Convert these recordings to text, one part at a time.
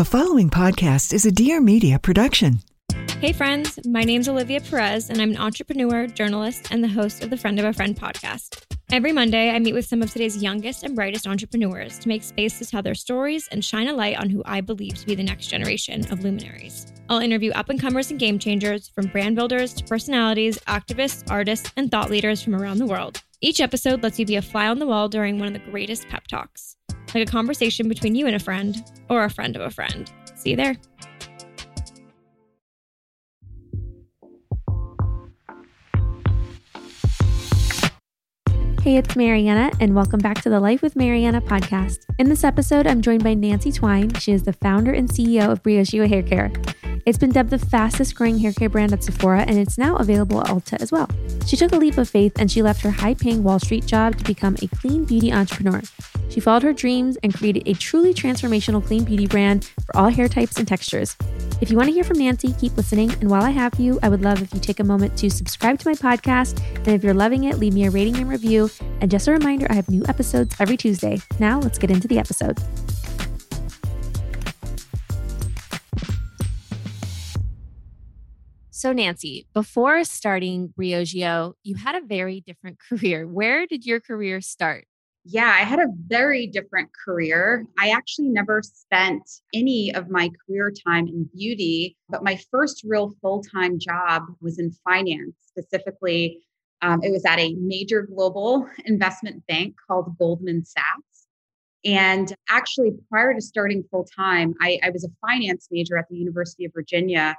The following podcast is a Dear Media production. Hey, friends. My name's Olivia Perez, and I'm an entrepreneur, journalist, and the host of the Friend of a Friend podcast. Every Monday, I meet with some of today's youngest and brightest entrepreneurs to make space to tell their stories and shine a light on who I believe to be the next generation of luminaries. I'll interview up and comers and game changers, from brand builders to personalities, activists, artists, and thought leaders from around the world. Each episode lets you be a fly on the wall during one of the greatest pep talks like a conversation between you and a friend or a friend of a friend. See you there. Hey, it's Marianna, and welcome back to the Life with Marianna podcast. In this episode, I'm joined by Nancy Twine. She is the founder and CEO of Briogeo Hair Care. It's been dubbed the fastest growing hair care brand at Sephora, and it's now available at Ulta as well. She took a leap of faith and she left her high paying Wall Street job to become a clean beauty entrepreneur. She followed her dreams and created a truly transformational clean beauty brand for all hair types and textures. If you want to hear from Nancy, keep listening. And while I have you, I would love if you take a moment to subscribe to my podcast. And if you're loving it, leave me a rating and review. And just a reminder, I have new episodes every Tuesday. Now let's get into the episode. So, Nancy, before starting Briogeo, you had a very different career. Where did your career start? Yeah, I had a very different career. I actually never spent any of my career time in beauty, but my first real full time job was in finance. Specifically, um, it was at a major global investment bank called Goldman Sachs. And actually, prior to starting full time, I, I was a finance major at the University of Virginia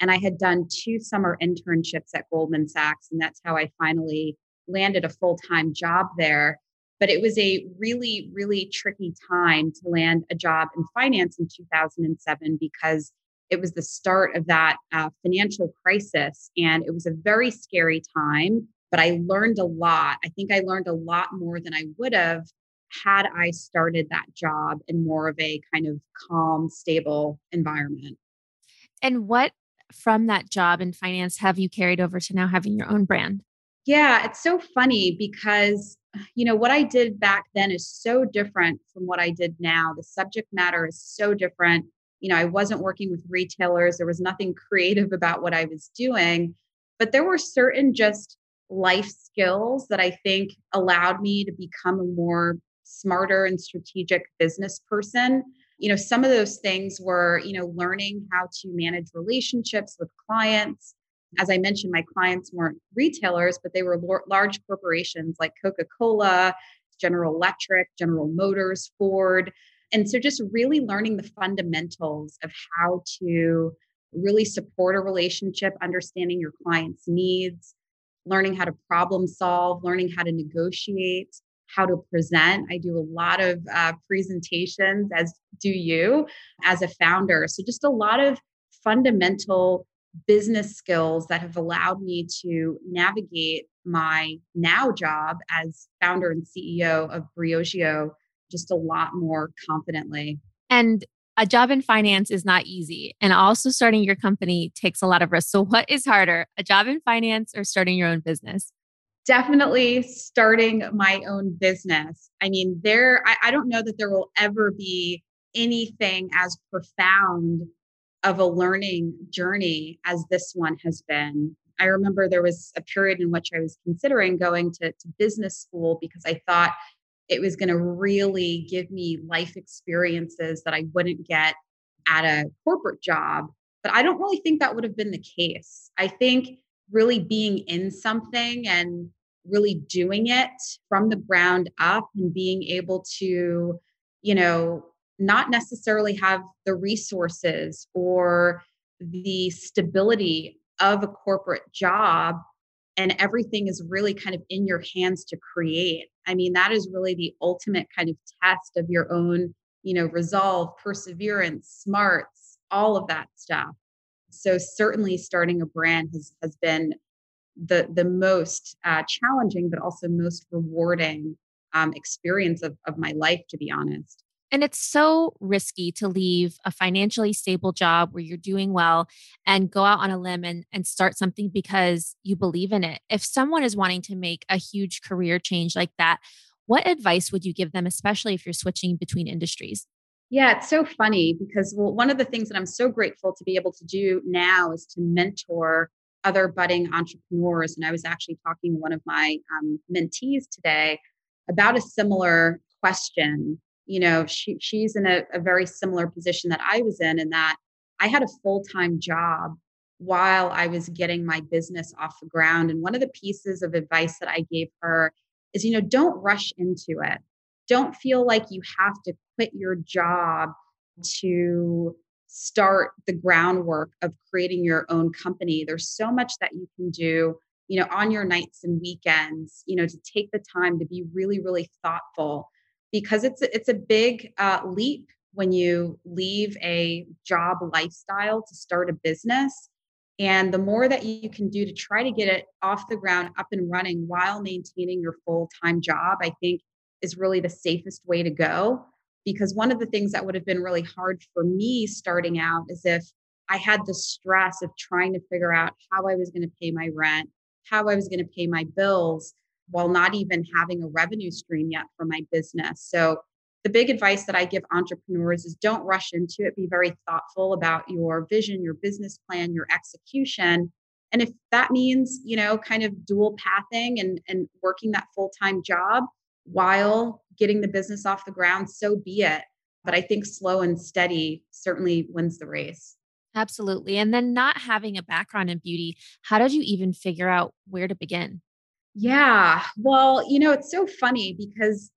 and I had done two summer internships at Goldman Sachs. And that's how I finally landed a full time job there. But it was a really, really tricky time to land a job in finance in 2007 because it was the start of that uh, financial crisis. And it was a very scary time, but I learned a lot. I think I learned a lot more than I would have had I started that job in more of a kind of calm, stable environment. And what from that job in finance have you carried over to now having your own brand? Yeah, it's so funny because you know what I did back then is so different from what I did now. The subject matter is so different. You know, I wasn't working with retailers. There was nothing creative about what I was doing, but there were certain just life skills that I think allowed me to become a more smarter and strategic business person you know some of those things were you know learning how to manage relationships with clients as i mentioned my clients weren't retailers but they were large corporations like coca-cola general electric general motors ford and so just really learning the fundamentals of how to really support a relationship understanding your client's needs learning how to problem solve learning how to negotiate how to present. I do a lot of uh, presentations, as do you, as a founder. So, just a lot of fundamental business skills that have allowed me to navigate my now job as founder and CEO of Briogeo just a lot more confidently. And a job in finance is not easy. And also starting your company takes a lot of risk. So, what is harder, a job in finance or starting your own business? definitely starting my own business. I mean, there, I, I, don't know that there will ever be anything as profound of a learning journey as this one has been. I remember there was a period in which I was considering going to, to business school because I thought it was going to really give me life experiences that I wouldn't get at a corporate job. But I don't really think that would have been the case. I think really being in something and really doing it from the ground up and being able to, you know, not necessarily have the resources or the stability of a corporate job and everything is really kind of in your hands to create. I mean, that is really the ultimate kind of test of your own, you know, resolve, perseverance, smarts, all of that stuff. So certainly starting a brand has has been the the most uh, challenging but also most rewarding um, experience of, of my life to be honest and it's so risky to leave a financially stable job where you're doing well and go out on a limb and, and start something because you believe in it if someone is wanting to make a huge career change like that what advice would you give them especially if you're switching between industries Yeah, it's so funny because well, one of the things that I'm so grateful to be able to do now is to mentor other budding entrepreneurs. And I was actually talking to one of my um, mentees today about a similar question. You know, she, she's in a, a very similar position that I was in, in that I had a full time job while I was getting my business off the ground. And one of the pieces of advice that I gave her is, you know, don't rush into it. Don't feel like you have to quit your job to start the groundwork of creating your own company. There's so much that you can do, you know, on your nights and weekends, you know, to take the time to be really, really thoughtful because it's it's a big uh, leap when you leave a job lifestyle to start a business and the more that you can do to try to get it off the ground, up and running while maintaining your full time job, I think is really the safest way to go. Because one of the things that would have been really hard for me starting out is if I had the stress of trying to figure out how I was going to pay my rent, how I was going to pay my bills while not even having a revenue stream yet for my business. So the big advice that I give entrepreneurs is don't rush into it. Be very thoughtful about your vision, your business plan, your execution. And if that means, you know, kind of dual pathing and, and working that full time job while getting the business off the ground, so be it. But I think slow and steady certainly wins the race. Absolutely. And then not having a background in beauty, how did you even figure out where to begin? Yeah. Well, you know, it's so funny because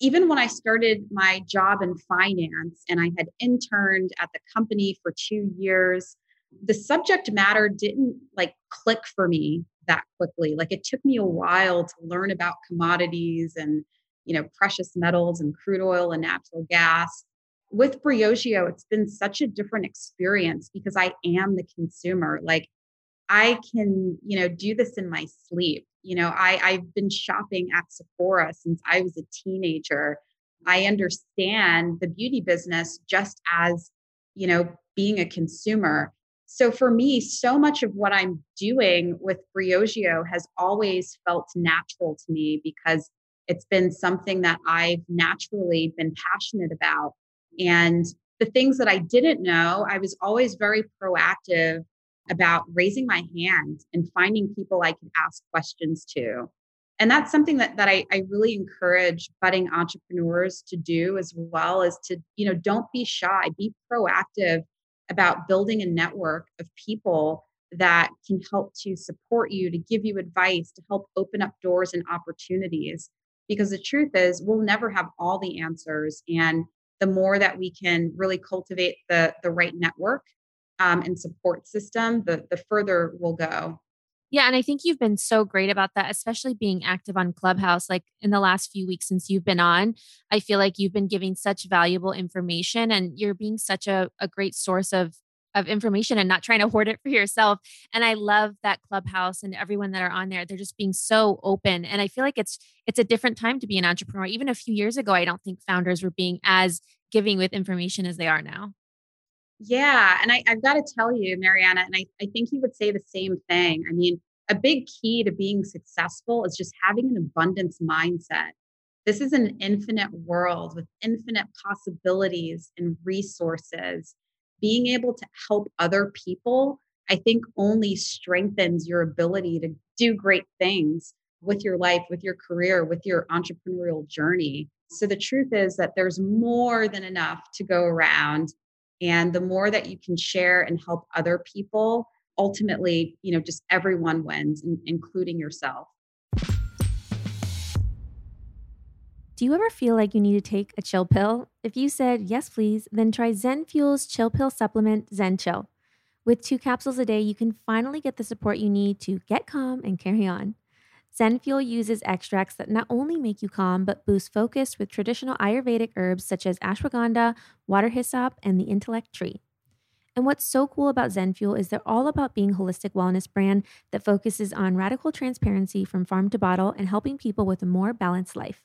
even when I started my job in finance and I had interned at the company for two years, the subject matter didn't like click for me that quickly. Like it took me a while to learn about commodities and, you know, precious metals and crude oil and natural gas. With Briogeo, it's been such a different experience because I am the consumer. Like I can, you know, do this in my sleep. You know, I, I've been shopping at Sephora since I was a teenager. I understand the beauty business just as, you know, being a consumer. So for me, so much of what I'm doing with Briogeo has always felt natural to me because it's been something that I've naturally been passionate about. And the things that I didn't know, I was always very proactive about raising my hand and finding people I could ask questions to. And that's something that, that I, I really encourage budding entrepreneurs to do as well as to, you know, don't be shy, be proactive about building a network of people that can help to support you, to give you advice, to help open up doors and opportunities. Because the truth is, we'll never have all the answers. And the more that we can really cultivate the, the right network um, and support system, the the further we'll go. Yeah, and I think you've been so great about that, especially being active on Clubhouse. Like in the last few weeks since you've been on, I feel like you've been giving such valuable information and you're being such a, a great source of of information and not trying to hoard it for yourself. And I love that Clubhouse and everyone that are on there. They're just being so open. And I feel like it's it's a different time to be an entrepreneur. Even a few years ago, I don't think founders were being as giving with information as they are now. Yeah. And I, have got to tell you, Marianna, and I, I think you would say the same thing. I mean, a big key to being successful is just having an abundance mindset. This is an infinite world with infinite possibilities and resources. Being able to help other people, I think, only strengthens your ability to do great things with your life, with your career, with your entrepreneurial journey. So the truth is that there's more than enough to go around. And the more that you can share and help other people, ultimately, you know, just everyone wins, including yourself. Do you ever feel like you need to take a chill pill? If you said yes, please, then try ZenFuel's chill pill supplement, Zen Chill. With two capsules a day, you can finally get the support you need to get calm and carry on. Zenfuel uses extracts that not only make you calm, but boost focus with traditional Ayurvedic herbs such as ashwagandha, water hyssop, and the intellect tree. And what's so cool about Zenfuel is they're all about being a holistic wellness brand that focuses on radical transparency from farm to bottle and helping people with a more balanced life.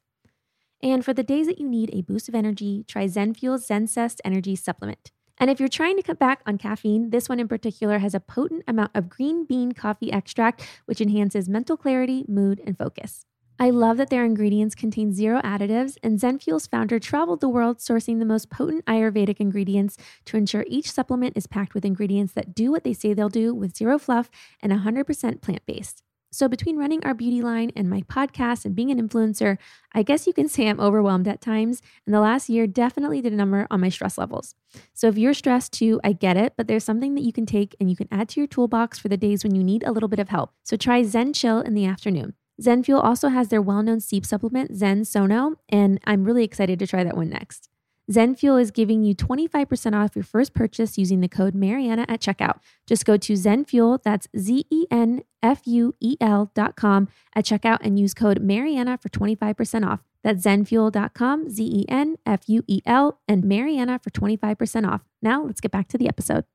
And for the days that you need a boost of energy, try Zenfuel's Zensest Energy Supplement. And if you're trying to cut back on caffeine, this one in particular has a potent amount of green bean coffee extract, which enhances mental clarity, mood, and focus. I love that their ingredients contain zero additives, and ZenFuel's founder traveled the world sourcing the most potent Ayurvedic ingredients to ensure each supplement is packed with ingredients that do what they say they'll do with zero fluff and 100% plant based. So, between running our beauty line and my podcast and being an influencer, I guess you can say I'm overwhelmed at times. And the last year definitely did a number on my stress levels. So, if you're stressed too, I get it, but there's something that you can take and you can add to your toolbox for the days when you need a little bit of help. So, try Zen Chill in the afternoon. ZenFuel also has their well known sleep supplement, Zen Sono, and I'm really excited to try that one next. ZenFuel is giving you 25% off your first purchase using the code Marianna at checkout. Just go to ZenFuel, that's Z E N F U E L dot com at checkout and use code Marianna for 25% off. That's zenfuel.com, Z E N F U E L, and Marianna for 25% off. Now let's get back to the episode.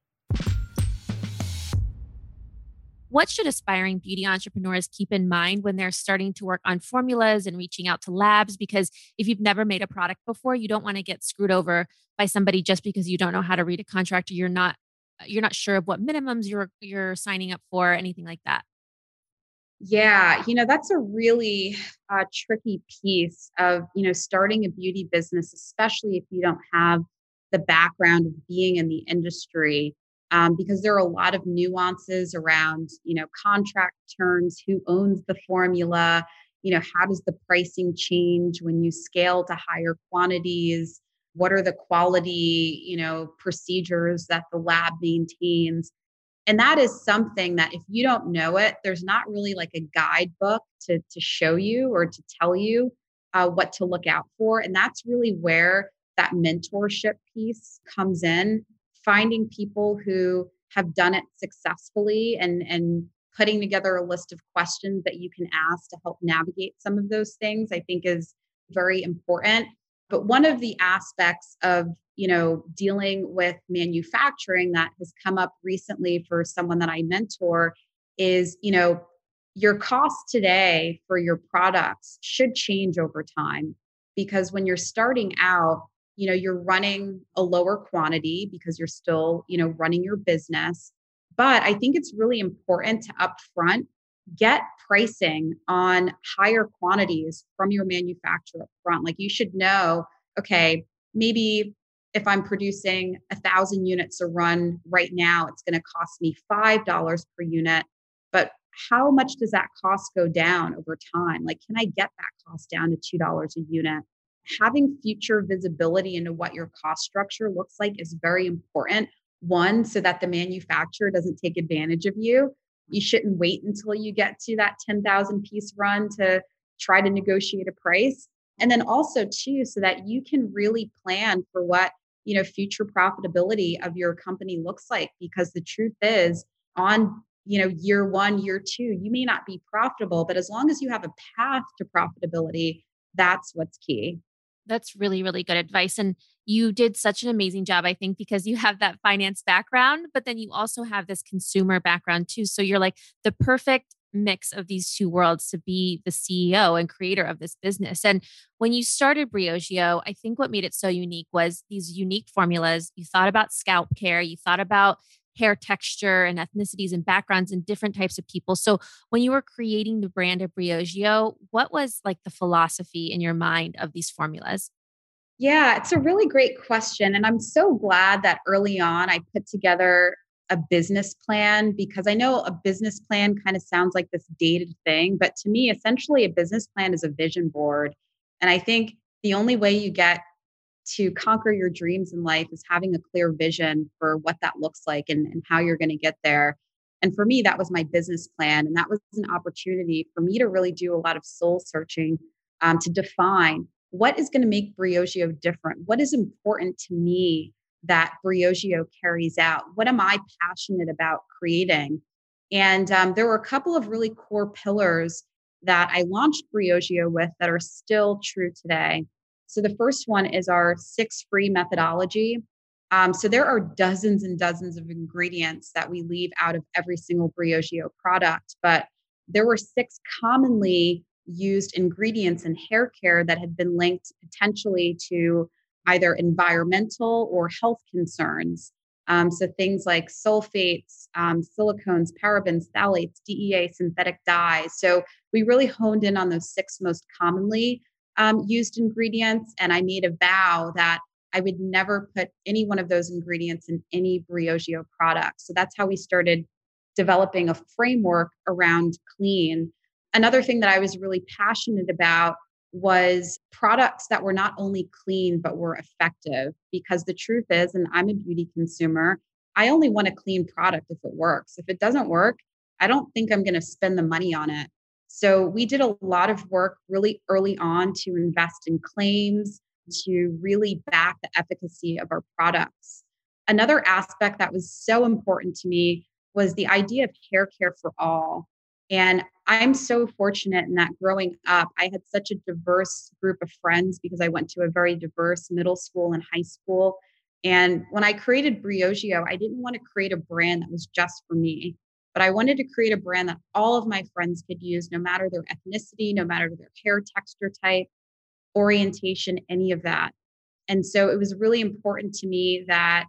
What should aspiring beauty entrepreneurs keep in mind when they're starting to work on formulas and reaching out to labs? Because if you've never made a product before, you don't want to get screwed over by somebody just because you don't know how to read a contract or you're not you're not sure of what minimums you're you're signing up for, anything like that. Yeah, you know, that's a really uh, tricky piece of, you know, starting a beauty business, especially if you don't have the background of being in the industry um, because there are a lot of nuances around you know contract terms who owns the formula you know how does the pricing change when you scale to higher quantities? What are the quality you know procedures that the lab maintains? And that is something that if you don't know it there's not really like a guidebook to, to show you or to tell you uh, what to look out for. And that's really where that mentorship piece comes in finding people who have done it successfully and and putting together a list of questions that you can ask to help navigate some of those things i think is very important. But one of the aspects of you know dealing with manufacturing that has come up recently for someone that i mentor is you know your cost today for your products should change over time because when you're starting out you know you're running a lower quantity because you're still you know running your business but i think it's really important to upfront get pricing on higher quantities from your manufacturer up front like you should know okay maybe if i'm producing a thousand units a run right now it's going to cost me five dollars per unit but how much does that cost go down over time? Like can i get that cost down to two dollars a unit having future visibility into what your cost structure looks like is very important. One, so that the manufacturer doesn't take advantage of you. You shouldn't wait until you get to that 10,000 piece run to try to negotiate a price. And then also, too, so that you can really plan for what you know future profitability of your company looks like because the truth is on you know year 1 year 2 you may not be profitable but as long as you have a path to profitability that's what's key that's really, really good advice. And you did such an amazing job, I think, because you have that finance background, but then you also have this consumer background too. So you're like the perfect mix of these two worlds to be the CEO and creator of this business. And when you started Briogeo, I think what made it so unique was these unique formulas. You thought about scalp care, you thought about hair texture and ethnicities and backgrounds and different types of people. So when you were creating the brand of Briogeo, what was like the philosophy in your mind of these formulas? Yeah, it's a really great question. And I'm so glad that early on I put together a business plan because I know a business plan kind of sounds like this dated thing, but to me, essentially, a business plan is a vision board. And I think the only way you get to conquer your dreams in life is having a clear vision for what that looks like and, and how you're going to get there. And for me, that was my business plan. And that was an opportunity for me to really do a lot of soul searching um, to define what is going to make Briogeo different? What is important to me that Briogeo carries out? What am I passionate about creating? And um, there were a couple of really core pillars that I launched Briogeo with that are still true today. So the first one is our six free methodology. Um, so there are dozens and dozens of ingredients that we leave out of every single Briogeo product, but there were six commonly used ingredients in hair care that had been linked potentially to either environmental or health concerns. Um, so things like sulfates, um, silicones, parabens, phthalates, DEA, synthetic dyes. So we really honed in on those six most commonly um, used ingredients. And I made a vow that I would never put any one of those ingredients in any Briogeo product. So that's how we started developing a framework around clean. Another thing that I was really passionate about was products that were not only clean but were effective because the truth is and I'm a beauty consumer I only want a clean product if it works if it doesn't work I don't think I'm going to spend the money on it so we did a lot of work really early on to invest in claims to really back the efficacy of our products. Another aspect that was so important to me was the idea of hair care for all. And I'm so fortunate in that growing up, I had such a diverse group of friends because I went to a very diverse middle school and high school. And when I created Briogeo, I didn't want to create a brand that was just for me, but I wanted to create a brand that all of my friends could use, no matter their ethnicity, no matter their hair texture type, orientation, any of that. And so it was really important to me that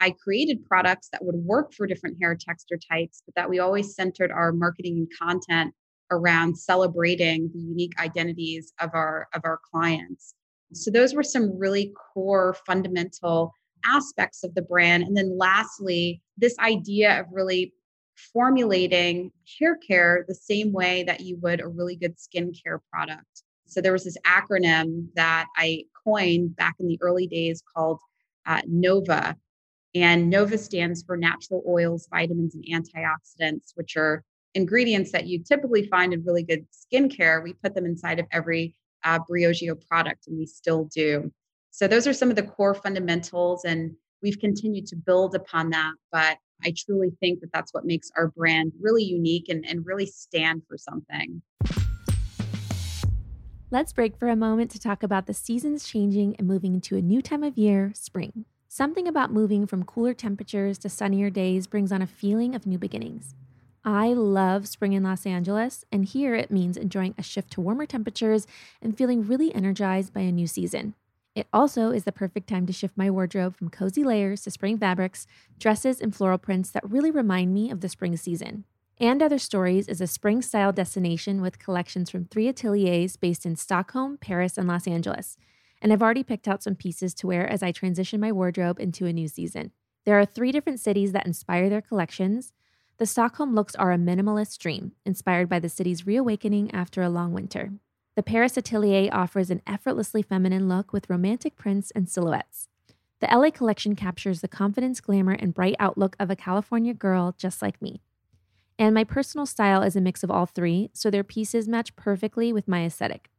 I created products that would work for different hair texture types, but that we always centered our marketing and content around celebrating the unique identities of our of our clients. So those were some really core fundamental aspects of the brand. And then lastly, this idea of really formulating hair care the same way that you would a really good skincare product. So there was this acronym that I coined back in the early days called uh, NOVA, and NOVA stands for natural oils, vitamins, and antioxidants, which are ingredients that you typically find in really good skincare. We put them inside of every uh, Briogeo product, and we still do. So, those are some of the core fundamentals, and we've continued to build upon that. But I truly think that that's what makes our brand really unique and, and really stand for something. Let's break for a moment to talk about the seasons changing and moving into a new time of year, spring. Something about moving from cooler temperatures to sunnier days brings on a feeling of new beginnings. I love spring in Los Angeles, and here it means enjoying a shift to warmer temperatures and feeling really energized by a new season. It also is the perfect time to shift my wardrobe from cozy layers to spring fabrics, dresses, and floral prints that really remind me of the spring season. And Other Stories is a spring style destination with collections from three ateliers based in Stockholm, Paris, and Los Angeles and I've already picked out some pieces to wear as I transition my wardrobe into a new season. There are three different cities that inspire their collections. The Stockholm looks are a minimalist dream, inspired by the city's reawakening after a long winter. The Paris Atelier offers an effortlessly feminine look with romantic prints and silhouettes. The LA collection captures the confidence, glamour, and bright outlook of a California girl just like me. And my personal style is a mix of all three, so their pieces match perfectly with my aesthetic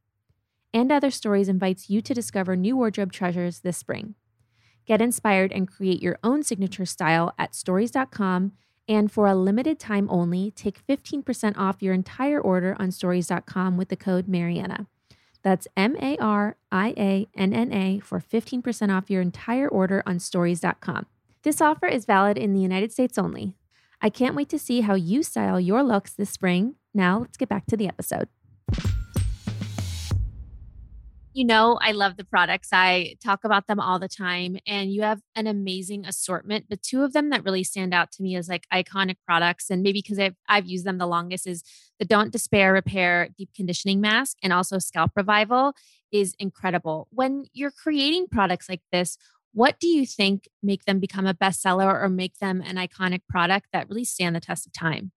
and Other Stories invites you to discover new wardrobe treasures this spring. Get inspired and create your own signature style at stories.com. And for a limited time only, take 15% off your entire order on stories.com with the code Marianna. That's M A R I A N N A for 15% off your entire order on stories.com. This offer is valid in the United States only. I can't wait to see how you style your looks this spring. Now, let's get back to the episode you know I love the products. I talk about them all the time and you have an amazing assortment. The two of them that really stand out to me as like iconic products and maybe because I've I've used them the longest is the Don't Despair Repair Deep Conditioning Mask and also Scalp Revival is incredible. When you're creating products like this, what do you think make them become a bestseller or make them an iconic product that really stand the test of time?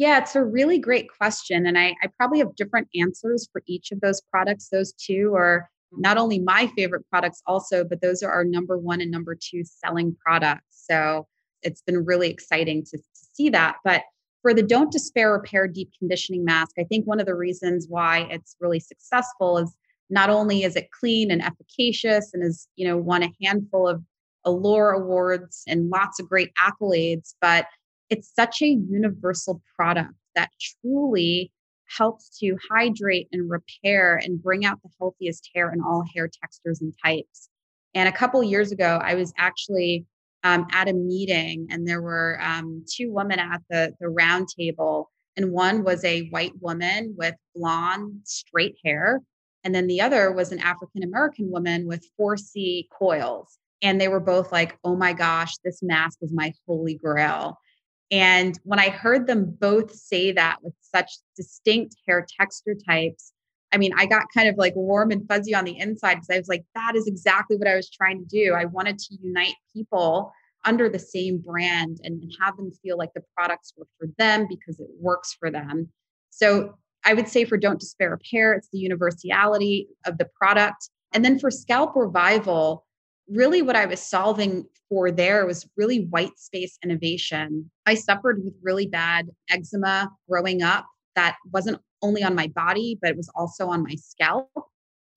Yeah, it's a really great question. And I, I probably have different answers for each of those products. Those two are not only my favorite products, also, but those are our number one and number two selling products. So it's been really exciting to, to see that. But for the Don't Despair Repair Deep Conditioning Mask, I think one of the reasons why it's really successful is not only is it clean and efficacious and has you know won a handful of allure awards and lots of great accolades but it's such a universal product that truly helps to hydrate and repair and bring out the healthiest hair in all hair textures and types. And a couple years ago, I was actually um, at a meeting, and there were um, two women at the the round table, and one was a white woman with blonde straight hair, and then the other was an African American woman with 4C coils. And they were both like, oh my gosh, this mask is my holy grail. And when I heard them both say that with such distinct hair texture types, I mean, I got kind of like warm and fuzzy on the inside because I was like, that is exactly what I was trying to do. I wanted to unite people under the same brand and, have them feel like the products work for them because it works for them. So I would say for Don't Despair Repair, it's the universality of the product. And then for Scalp Revival, really what I was solving for there was really white space innovation. I suffered with really bad eczema growing up that wasn't only on my body, but it was also on my scalp.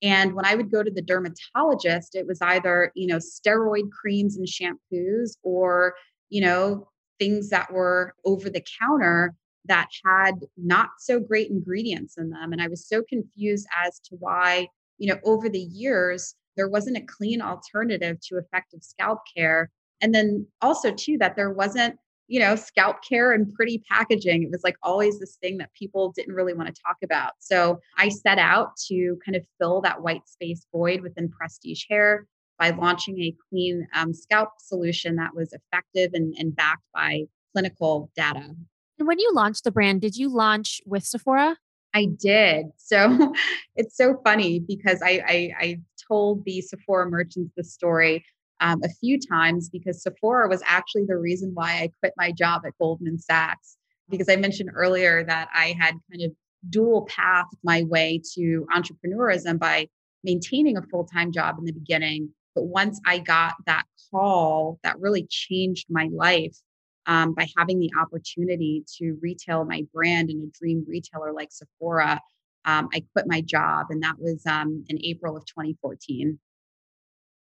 And when I would go to the dermatologist, it was either, you know, steroid creams and shampoos or, you know, things that were over the counter that had not so great ingredients in them. And I was so confused as to why, you know, over the years, there wasn't a clean alternative to effective scalp care. And then also, too, that there wasn't you know, scalp care and pretty packaging. It was like always this thing that people didn't really want to talk about. So I set out to kind of fill that white space void within Prestige Hair by launching a clean um, scalp solution that was effective and, and backed by clinical data. And when you launched the brand, did you launch with Sephora? I did. So it's so funny because I, I, I told the Sephora merchants the story um, a few times because Sephora was actually the reason why I quit my job at Goldman Sachs. Because I mentioned earlier that I had kind of dual path my way to entrepreneurism by maintaining a full time job in the beginning. But once I got that call that really changed my life um, by having the opportunity to retail my brand in a dream retailer like Sephora, um, I quit my job. And that was um, in April of 2014.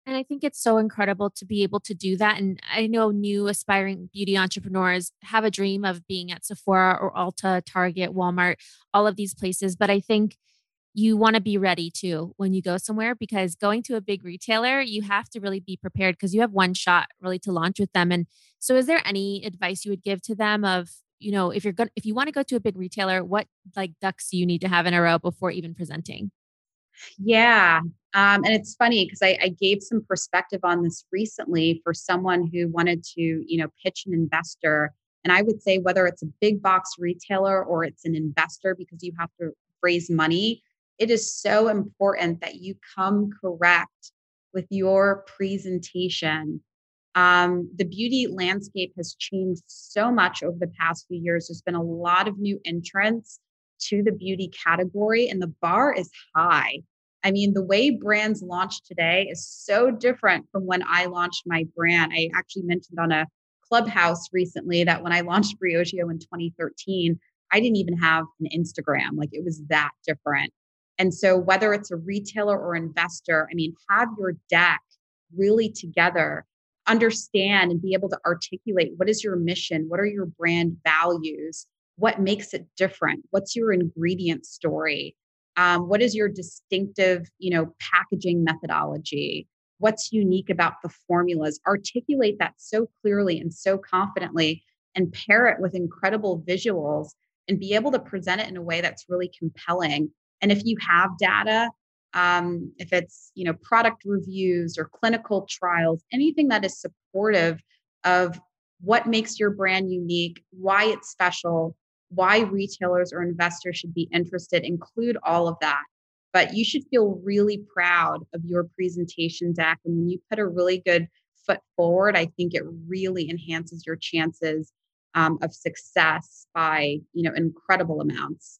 And I think it's so incredible to be able to do that. And I know new aspiring beauty entrepreneurs have a dream of being at Sephora or Ulta, Target, Walmart, all of these places. But I think you want to be ready too when you go somewhere because going to a big retailer, you have to really be prepared because you have one shot really to launch with them. And so, is there any advice you would give to them of, you know, if you're going, if you want to go to a big retailer, what like ducks do you need to have in a row before even presenting? Yeah. Um, and it's funny because I, I gave some perspective on this recently for someone who wanted to, you know, pitch an investor. And I would say whether it's a big box retailer or it's an investor because you have to raise money, it is so important that you come correct with your presentation. Um, the beauty landscape has changed so much over the past few years. There's been a lot of new entrants to the beauty category, and the bar is high. I mean, the way brands launch today is so different from when I launched my brand. I actually mentioned on a clubhouse recently that when I launched Briogeo in 2013, I didn't even have an Instagram. Like it was that different. And so, whether it's a retailer or investor, I mean, have your deck really together, understand and be able to articulate what is your mission? What are your brand values? what makes it different what's your ingredient story um, what is your distinctive you know packaging methodology what's unique about the formulas articulate that so clearly and so confidently and pair it with incredible visuals and be able to present it in a way that's really compelling and if you have data um, if it's you know product reviews or clinical trials anything that is supportive of what makes your brand unique why it's special why retailers or investors should be interested, include all of that. But you should feel really proud of your presentation deck. And when you put a really good foot forward, I think it really enhances your chances um, of success by, you know, incredible amounts.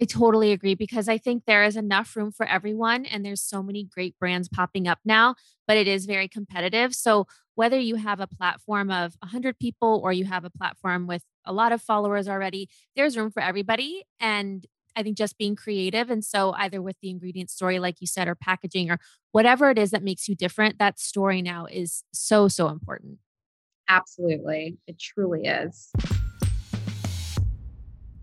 I totally agree because I think there is enough room for everyone and there's so many great brands popping up now, but it is very competitive. So whether you have a platform of 100 people or you have a platform with a lot of followers already, there's room for everybody and I think just being creative and so either with the ingredient story like you said or packaging or whatever it is that makes you different, that story now is so so important. Absolutely. It truly is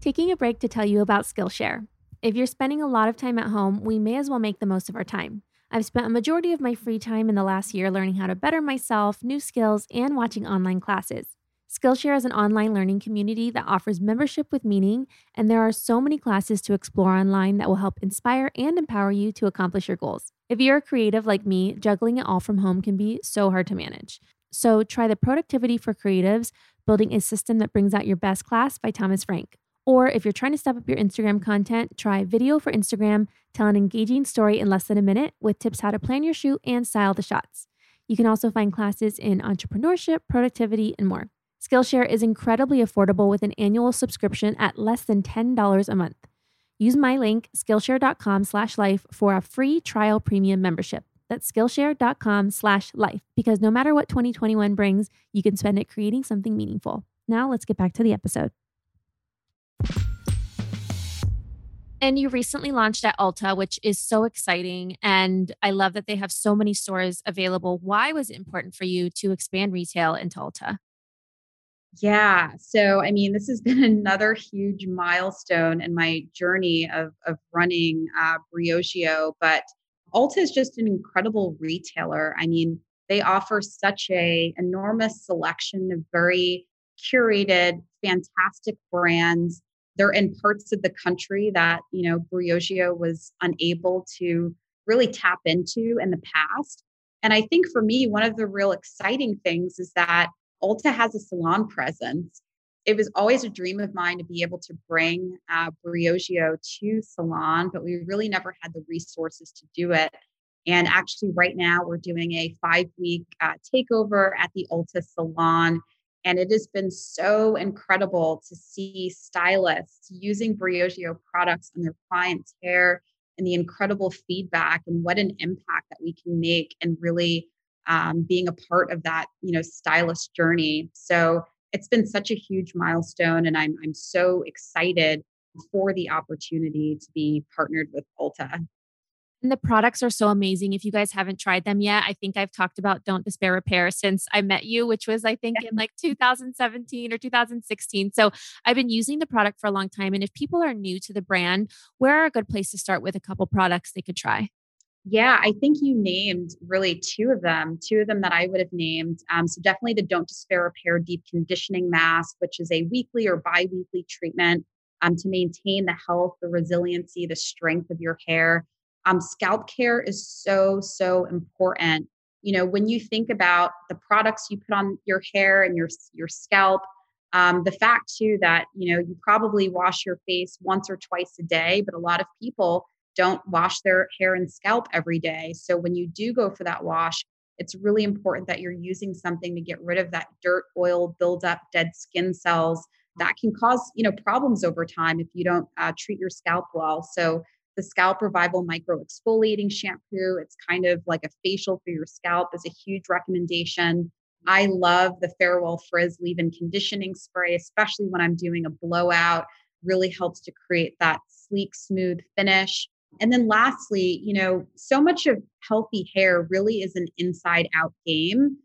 taking a break to tell you about Skillshare. If you're spending a lot of time at home, we may as well make the most of our time. I've spent a majority of my free time in the last year learning how to better myself, new skills, and watching online classes. Skillshare is an online learning community that offers membership with meaning, and there are so many classes to explore online that will help inspire and empower you to accomplish your goals. If you're a creative like me, juggling it all from home can be so hard to manage. So try the Productivity for Creatives, building a system that brings out your best class by Thomas Frank. Or if you're trying to step up your Instagram content, try Video for Instagram, tell an engaging story in less than a minute with tips how to plan your shoot and style the shots. You can also find classes in entrepreneurship, productivity, and more. Skillshare is incredibly affordable with an annual subscription at less than $10 a month. Use my link, Skillshare.com slash life for a free trial premium membership. That's Skillshare.com slash life because no matter what 2021 brings, you can spend it creating something meaningful. Now let's get back to the episode. And you recently launched at Ulta, which is so exciting. And I love that they have so many stores available. Why was it important for you to expand retail into Ulta? Yeah. So, I mean, this has been another huge milestone in my journey of, of running uh, Briogeo. But Ulta is just an incredible retailer. I mean, they offer such a enormous selection of very curated, fantastic brands. They're in parts of the country that, you know, Briogeo was unable to really tap into in the past. And I think for me, one of the real exciting things is that Ulta has a salon presence. It was always a dream of mine to be able to bring uh, Briogeo to salon, but we really never had the resources to do it. And actually, right now, we're doing a five week uh, takeover at the Ulta salon. And it has been so incredible to see stylists using Briogeo products on their clients' hair and the incredible feedback and what an impact that we can make and really um, being a part of that, you know, stylist journey. So it's been such a huge milestone, and I'm I'm so excited for the opportunity to be partnered with Ulta. And the products are so amazing. If you guys haven't tried them yet, I think I've talked about Don't Despair Repair since I met you, which was, I think, in like 2017 or 2016. So I've been using the product for a long time. And if people are new to the brand, where are a good place to start with a couple products they could try? Yeah, I think you named really two of them, two of them that I would have named. Um, so definitely the Don't Despair Repair Deep Conditioning Mask, which is a weekly or bi-weekly treatment um, to maintain the health, the resiliency, the strength of your hair. Um, scalp care is so, so important. You know, when you think about the products you put on your hair and your your scalp, um, the fact too that you know you probably wash your face once or twice a day, but a lot of people don't wash their hair and scalp every day. So when you do go for that wash, it's really important that you're using something to get rid of that dirt, oil, buildup, dead skin cells that can cause you know problems over time if you don't uh, treat your scalp well. So the Scalp Revival Micro Exfoliating Shampoo, it's kind of like a facial for your scalp, is a huge recommendation. I love the Farewell Frizz leave-in conditioning spray, especially when I'm doing a blowout. Really helps to create that sleek, smooth finish. And then lastly, you know, so much of healthy hair really is an inside out game.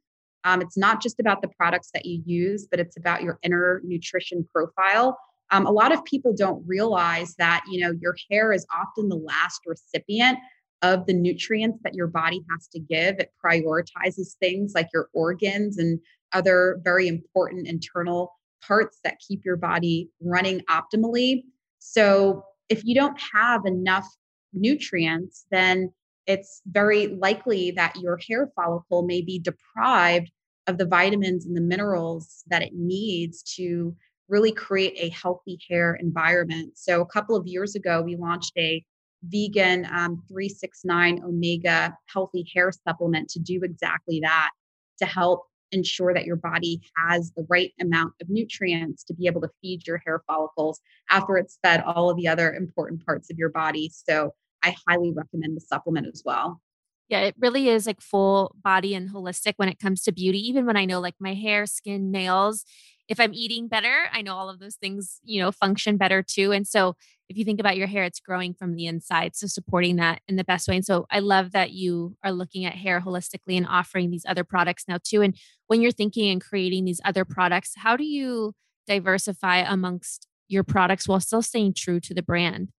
Um, it's not just about the products that you use, but it's about your inner nutrition profile. Um, a lot of people don't realize that, you know, your hair is often the last recipient of the nutrients that your body has to give. It prioritizes things like your organs and other very important internal parts that keep your body running optimally. So if you don't have enough nutrients, then it's very likely that your hair follicle may be deprived of the vitamins and the minerals that it needs to really create a healthy hair environment. So, a couple of years ago, we launched a vegan um, 369 omega healthy hair supplement to do exactly that to help ensure that your body has the right amount of nutrients to be able to feed your hair follicles after it's fed all of the other important parts of your body. So, I highly recommend the supplement as well. Yeah, it really is like full body and holistic when it comes to beauty. Even when I know like my hair, skin, nails, if I'm eating better, I know all of those things, you know, function better too. And so if you think about your hair, it's growing from the inside. So supporting that in the best way. And so I love that you are looking at hair holistically and offering these other products now too. And when you're thinking and creating these other products, how do you diversify amongst your products while still staying true to the brand?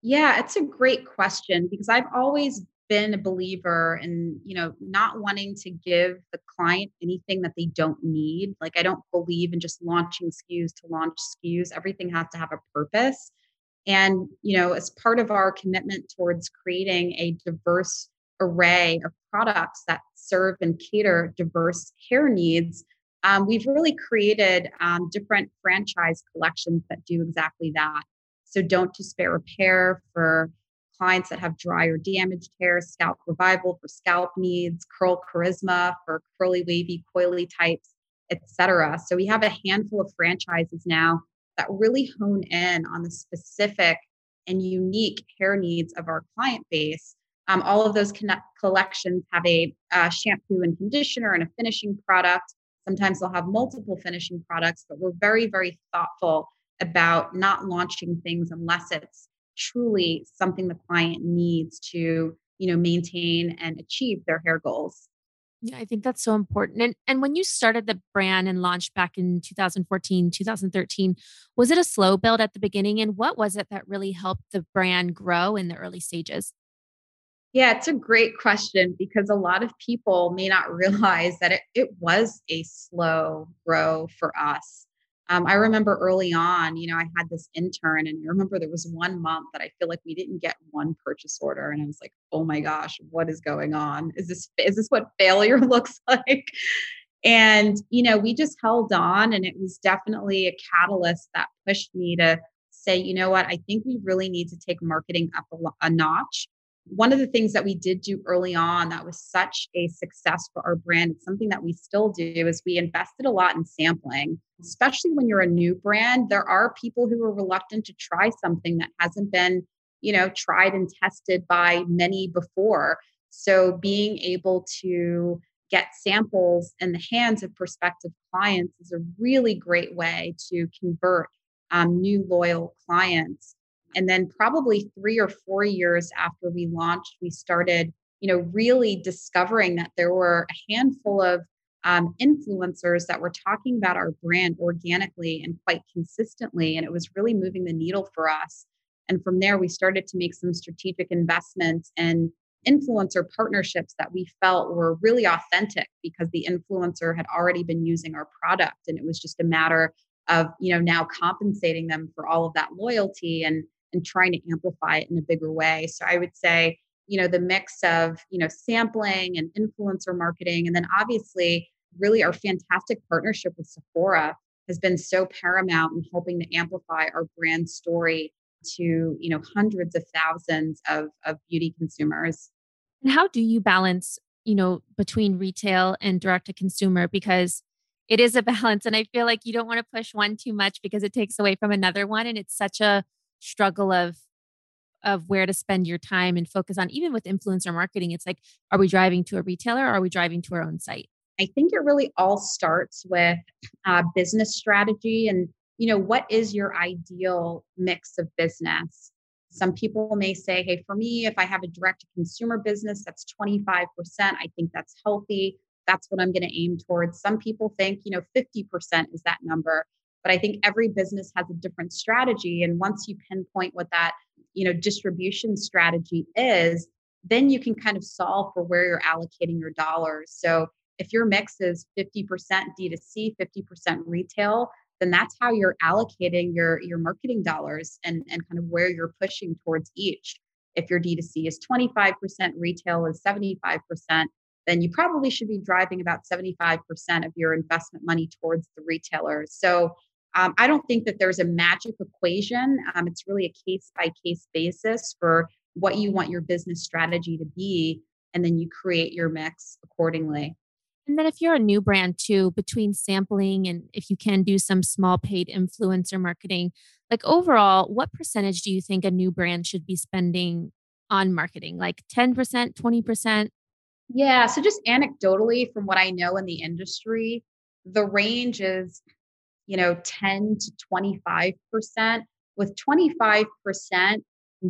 Yeah, it's a great question because I've always been a believer in, you know, not wanting to give the client anything that they don't need. Like I don't believe in just launching SKUs to launch SKUs. Everything has to have a purpose. And, you know, as part of our commitment towards creating a diverse array of products that serve and cater diverse hair needs, um, we've really created um, different franchise collections that do exactly that. So, Don't Despair Repair for clients that have dry or damaged hair, Scalp Revival for scalp needs, Curl Charisma for curly, wavy, coily types, etc. So, we have a handful of franchises now that really hone in on the specific and unique hair needs of our client base. Um, all of those connect- collections have a shampoo and conditioner and a finishing product. Sometimes they'll have multiple finishing products, but we're very, very thoughtful about not launching things unless it's truly something the client needs to, you know, maintain and achieve their hair goals. Yeah, I think that's so important. And and when you started the brand and launched back in 2014, 2013, was it a slow build at the beginning and what was it that really helped the brand grow in the early stages? Yeah, it's a great question because a lot of people may not realize that it, it was a slow grow for us. Um, I remember early on, you know, I had this intern, and I remember there was one month that I feel like we didn't get one purchase order, and I was like, "Oh my gosh, what is going on? Is this is this what failure looks like?" And you know, we just held on, and it was definitely a catalyst that pushed me to say, you know what, I think we really need to take marketing up a, a notch one of the things that we did do early on that was such a success for our brand, it's something that we still do, is we invested a lot in sampling. Especially when you're a new brand, there are people who are reluctant to try something that hasn't been, you know, tried and tested by many before. So being able to get samples in the hands of prospective clients is a really great way to convert um, new loyal clients and then probably three or four years after we launched, we started, you know, really discovering that there were a handful of um, influencers that were talking about our brand organically and quite consistently. And it was really moving the needle for us. And from there, we started to make some strategic investments and influencer partnerships that we felt were really authentic because the influencer had already been using our product. And it was just a matter of, you know, now compensating them for all of that loyalty and and trying to amplify it in a bigger way. So I would say, you know, the mix of, you know, sampling and influencer marketing, and then obviously, really our fantastic partnership with Sephora has been so paramount in helping to amplify our brand story to, you know, hundreds of thousands of, of beauty consumers. And how do you balance, you know, between retail and direct to consumer? Because it is a balance. And I feel like you don't want to push one too much because it takes away from another one. And it's such a struggle of of where to spend your time and focus on even with influencer marketing it's like are we driving to a retailer or are we driving to our own site? I think it really all starts with uh, business strategy and you know what is your ideal mix of business? Some people may say hey for me if i have a direct to consumer business that's 25% i think that's healthy that's what i'm going to aim towards. Some people think you know 50% is that number but i think every business has a different strategy and once you pinpoint what that you know distribution strategy is then you can kind of solve for where you're allocating your dollars. So if your mix is 50% d2c 50% retail then that's how you're allocating your your marketing dollars and and kind of where you're pushing towards each. If your d2c is 25% retail is 75% then you probably should be driving about 75% of your investment money towards the retailers. So um, I don't think that there's a magic equation. Um, it's really a case by case basis for what you want your business strategy to be, and then you create your mix accordingly. And then, if you're a new brand too, between sampling and if you can do some small paid influencer marketing, like overall, what percentage do you think a new brand should be spending on marketing? Like 10%, 20%? Yeah. So, just anecdotally, from what I know in the industry, the range is you know 10 to 25% with 25%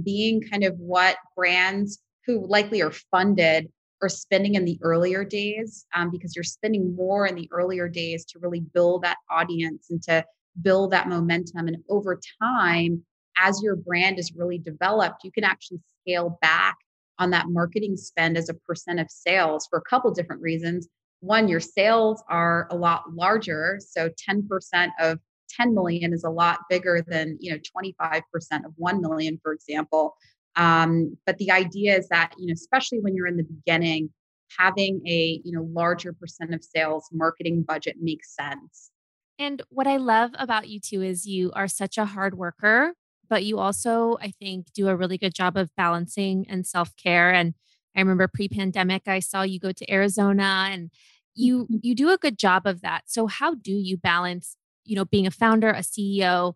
being kind of what brands who likely are funded are spending in the earlier days um, because you're spending more in the earlier days to really build that audience and to build that momentum. And over time as your brand is really developed you can actually scale back on that marketing spend as a percent of sales for a couple different reasons one your sales are a lot larger so 10% of 10 million is a lot bigger than you know 25% of 1 million for example Um, but the idea is that, you know, especially when you're in the beginning, having a, you know, larger percent of sales marketing budget makes sense. And what I love about you too is you are such a hard worker, but you also, I think, do a really good job of balancing and self care. And I remember pre pandemic, I saw you go to Arizona and you mm-hmm. you do a good job of that. So how do you balance, you know, being a founder, a CEO,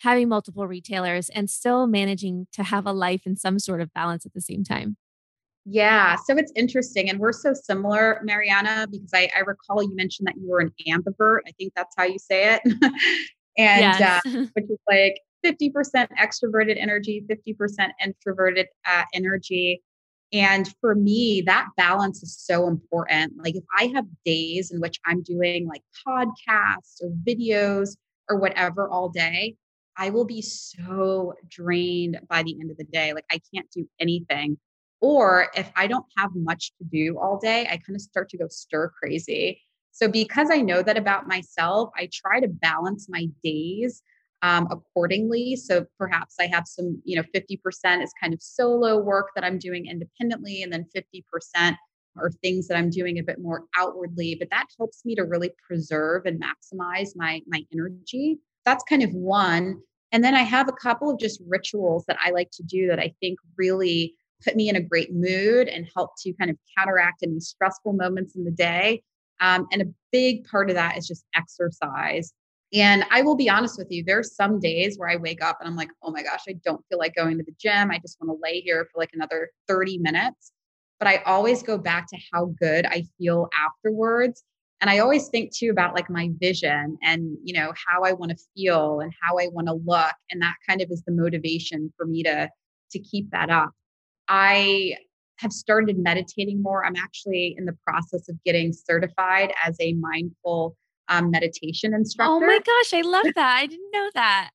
having multiple retailers and still managing to have a life and some sort of balance at the same time? Yeah, so it's interesting. And we're so similar, Marianna, because I, I recall you mentioned that you were an ambivert. I think that's how you say it. and yes. uh, which is like 50% extroverted energy, 50% introverted uh, energy. And for me, that balance is so important. Like if I have days in which I'm doing like podcasts or videos or whatever all day, I will be so drained by the end of the day. Like I can't do anything. Or if I don't have much to do all day, I kind of start to go stir crazy. So because I know that about myself, I try to balance my days um, accordingly. So perhaps I have some, you know, 50% is kind of solo work that I'm doing independently, and then 50% are things that I'm doing a bit more outwardly. But that helps me to really preserve and maximize my my energy. That's kind of one. And then I have a couple of just rituals that I like to do that I think really put me in a great mood and help to kind of counteract any stressful moments in the day. Um, and a big part of that is just exercise. And I will be honest with you, there's some days where I wake up and I'm like, oh my gosh, I don't feel like going to the gym. I just want to lay here for like another 30 minutes. But I always go back to how good I feel afterwards and i always think too about like my vision and you know how i want to feel and how i want to look and that kind of is the motivation for me to to keep that up i have started meditating more i'm actually in the process of getting certified as a mindful um, meditation instructor. oh my gosh i love that i didn't know that.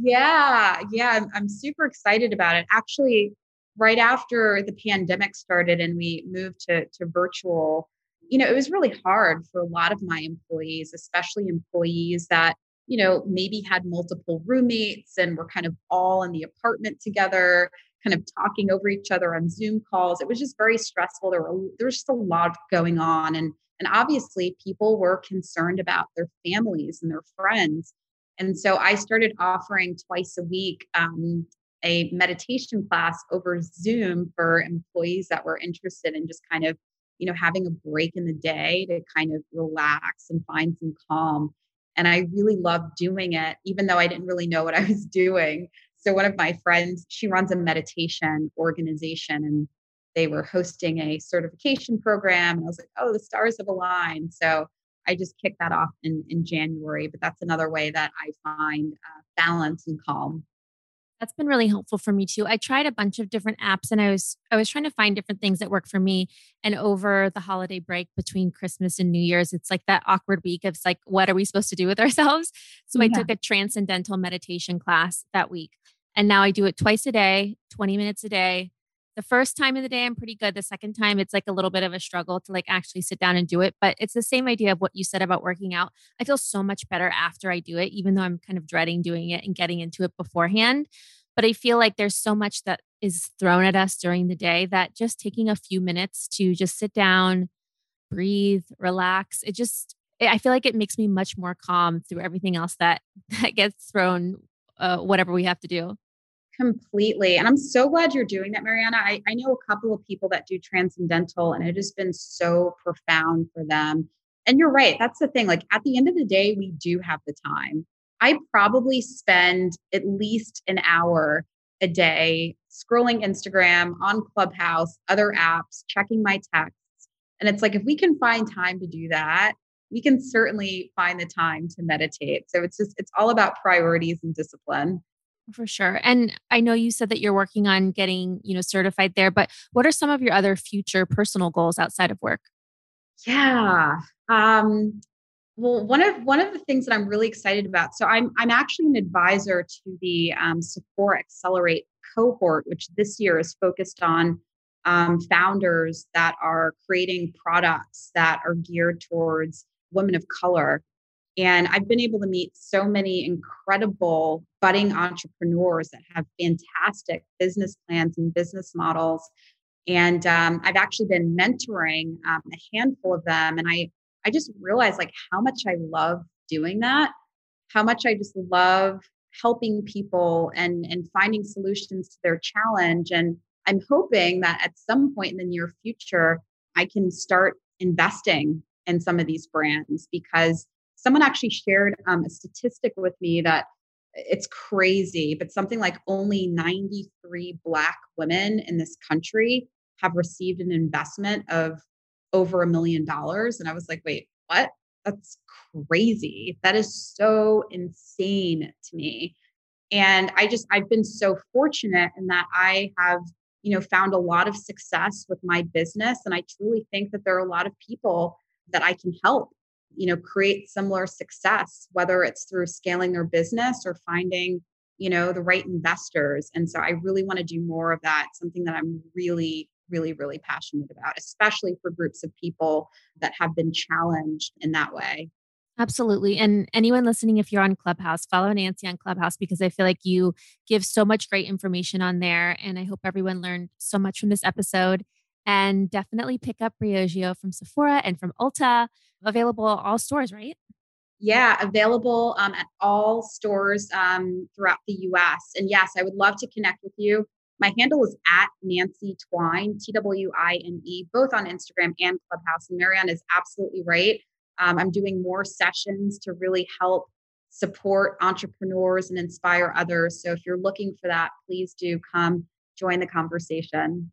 Yeah yeah I'm, I'm super excited about it. Actually right after the pandemic started and we moved to to virtual you know, it was really hard for a lot of my employees, especially employees that, you know, maybe had multiple roommates and were kind of all in the apartment together, kind of talking over each other on Zoom calls. It was just very stressful. There were there was just a lot going on. And and obviously people were concerned about their families and their friends. And so I started offering twice a week um, a meditation class over Zoom for employees that were interested in just kind of you know, having a break in the day to kind of relax and find some calm. And I really loved doing it, even though I didn't really know what I was doing. So, one of my friends, she runs a meditation organization and they were hosting a certification program. And I was like, oh, the stars have aligned. So, I just kicked that off in, in January. But that's another way that I find uh, balance and calm. That's been really helpful for me too. I tried a bunch of different apps and I was I was trying to find different things that work for me. And over the holiday break between Christmas and New Year's, it's like that awkward week of like, what are we supposed to do with ourselves? So yeah. I took a transcendental meditation class that week. And now I do it twice a day, 20 minutes a day. The first time of the day, I'm pretty good. The second time, it's like a little bit of a struggle to like actually sit down and do it. But it's the same idea of what you said about working out. I feel so much better after I do it, even though I'm kind of dreading doing it and getting into it beforehand. But I feel like there's so much that is thrown at us during the day that just taking a few minutes to just sit down, breathe, relax, it just, I feel like it makes me much more calm through everything else that, that gets thrown, uh, whatever we have to do. Completely. And I'm so glad you're doing that, Marianna. I, I know a couple of people that do transcendental, and it has been so profound for them. And you're right. That's the thing. Like at the end of the day, we do have the time. I probably spend at least an hour a day scrolling Instagram, on Clubhouse, other apps, checking my texts. And it's like, if we can find time to do that, we can certainly find the time to meditate. So it's just, it's all about priorities and discipline. For sure. And I know you said that you're working on getting, you know, certified there, but what are some of your other future personal goals outside of work? Yeah. Um, well, one of one of the things that I'm really excited about. So I'm I'm actually an advisor to the um, Sephora Accelerate cohort, which this year is focused on um, founders that are creating products that are geared towards women of color And I've been able to meet so many incredible budding entrepreneurs that have fantastic business plans and business models. And um, I've actually been mentoring um, a handful of them. And I, I just realized like how much I love doing that, how much I just love helping people and, and finding solutions to their challenge. And I'm hoping that at some point in the near future, I can start investing in some of these brands because someone actually shared um, a statistic with me that it's crazy, but something like only 93 Black women in this country have received an investment of over a million dollars. And I was like, wait, what? That's crazy. That is so insane to me. And I just, I've been so fortunate in that I have you know found a lot of success with my business and i truly think that there are a lot of people that i can help you know create similar success whether it's through scaling their business or finding you know the right investors and so i really want to do more of that something that i'm really really really passionate about especially for groups of people that have been challenged in that way Absolutely. And anyone listening, if you're on Clubhouse, follow Nancy on Clubhouse because I feel like you give so much great information on there. And I hope everyone learned so much from this episode. And definitely pick up Briogeo from Sephora and from Ulta, available all stores, right? Yeah, available um, at all stores um, throughout the US. And yes, I would love to connect with you. My handle is at Nancy Twine, T W I N E, both on Instagram and Clubhouse. And Marianne is absolutely right. Um, I'm doing more sessions to really help support entrepreneurs and inspire others. So if you're looking for that, please do come join the conversation.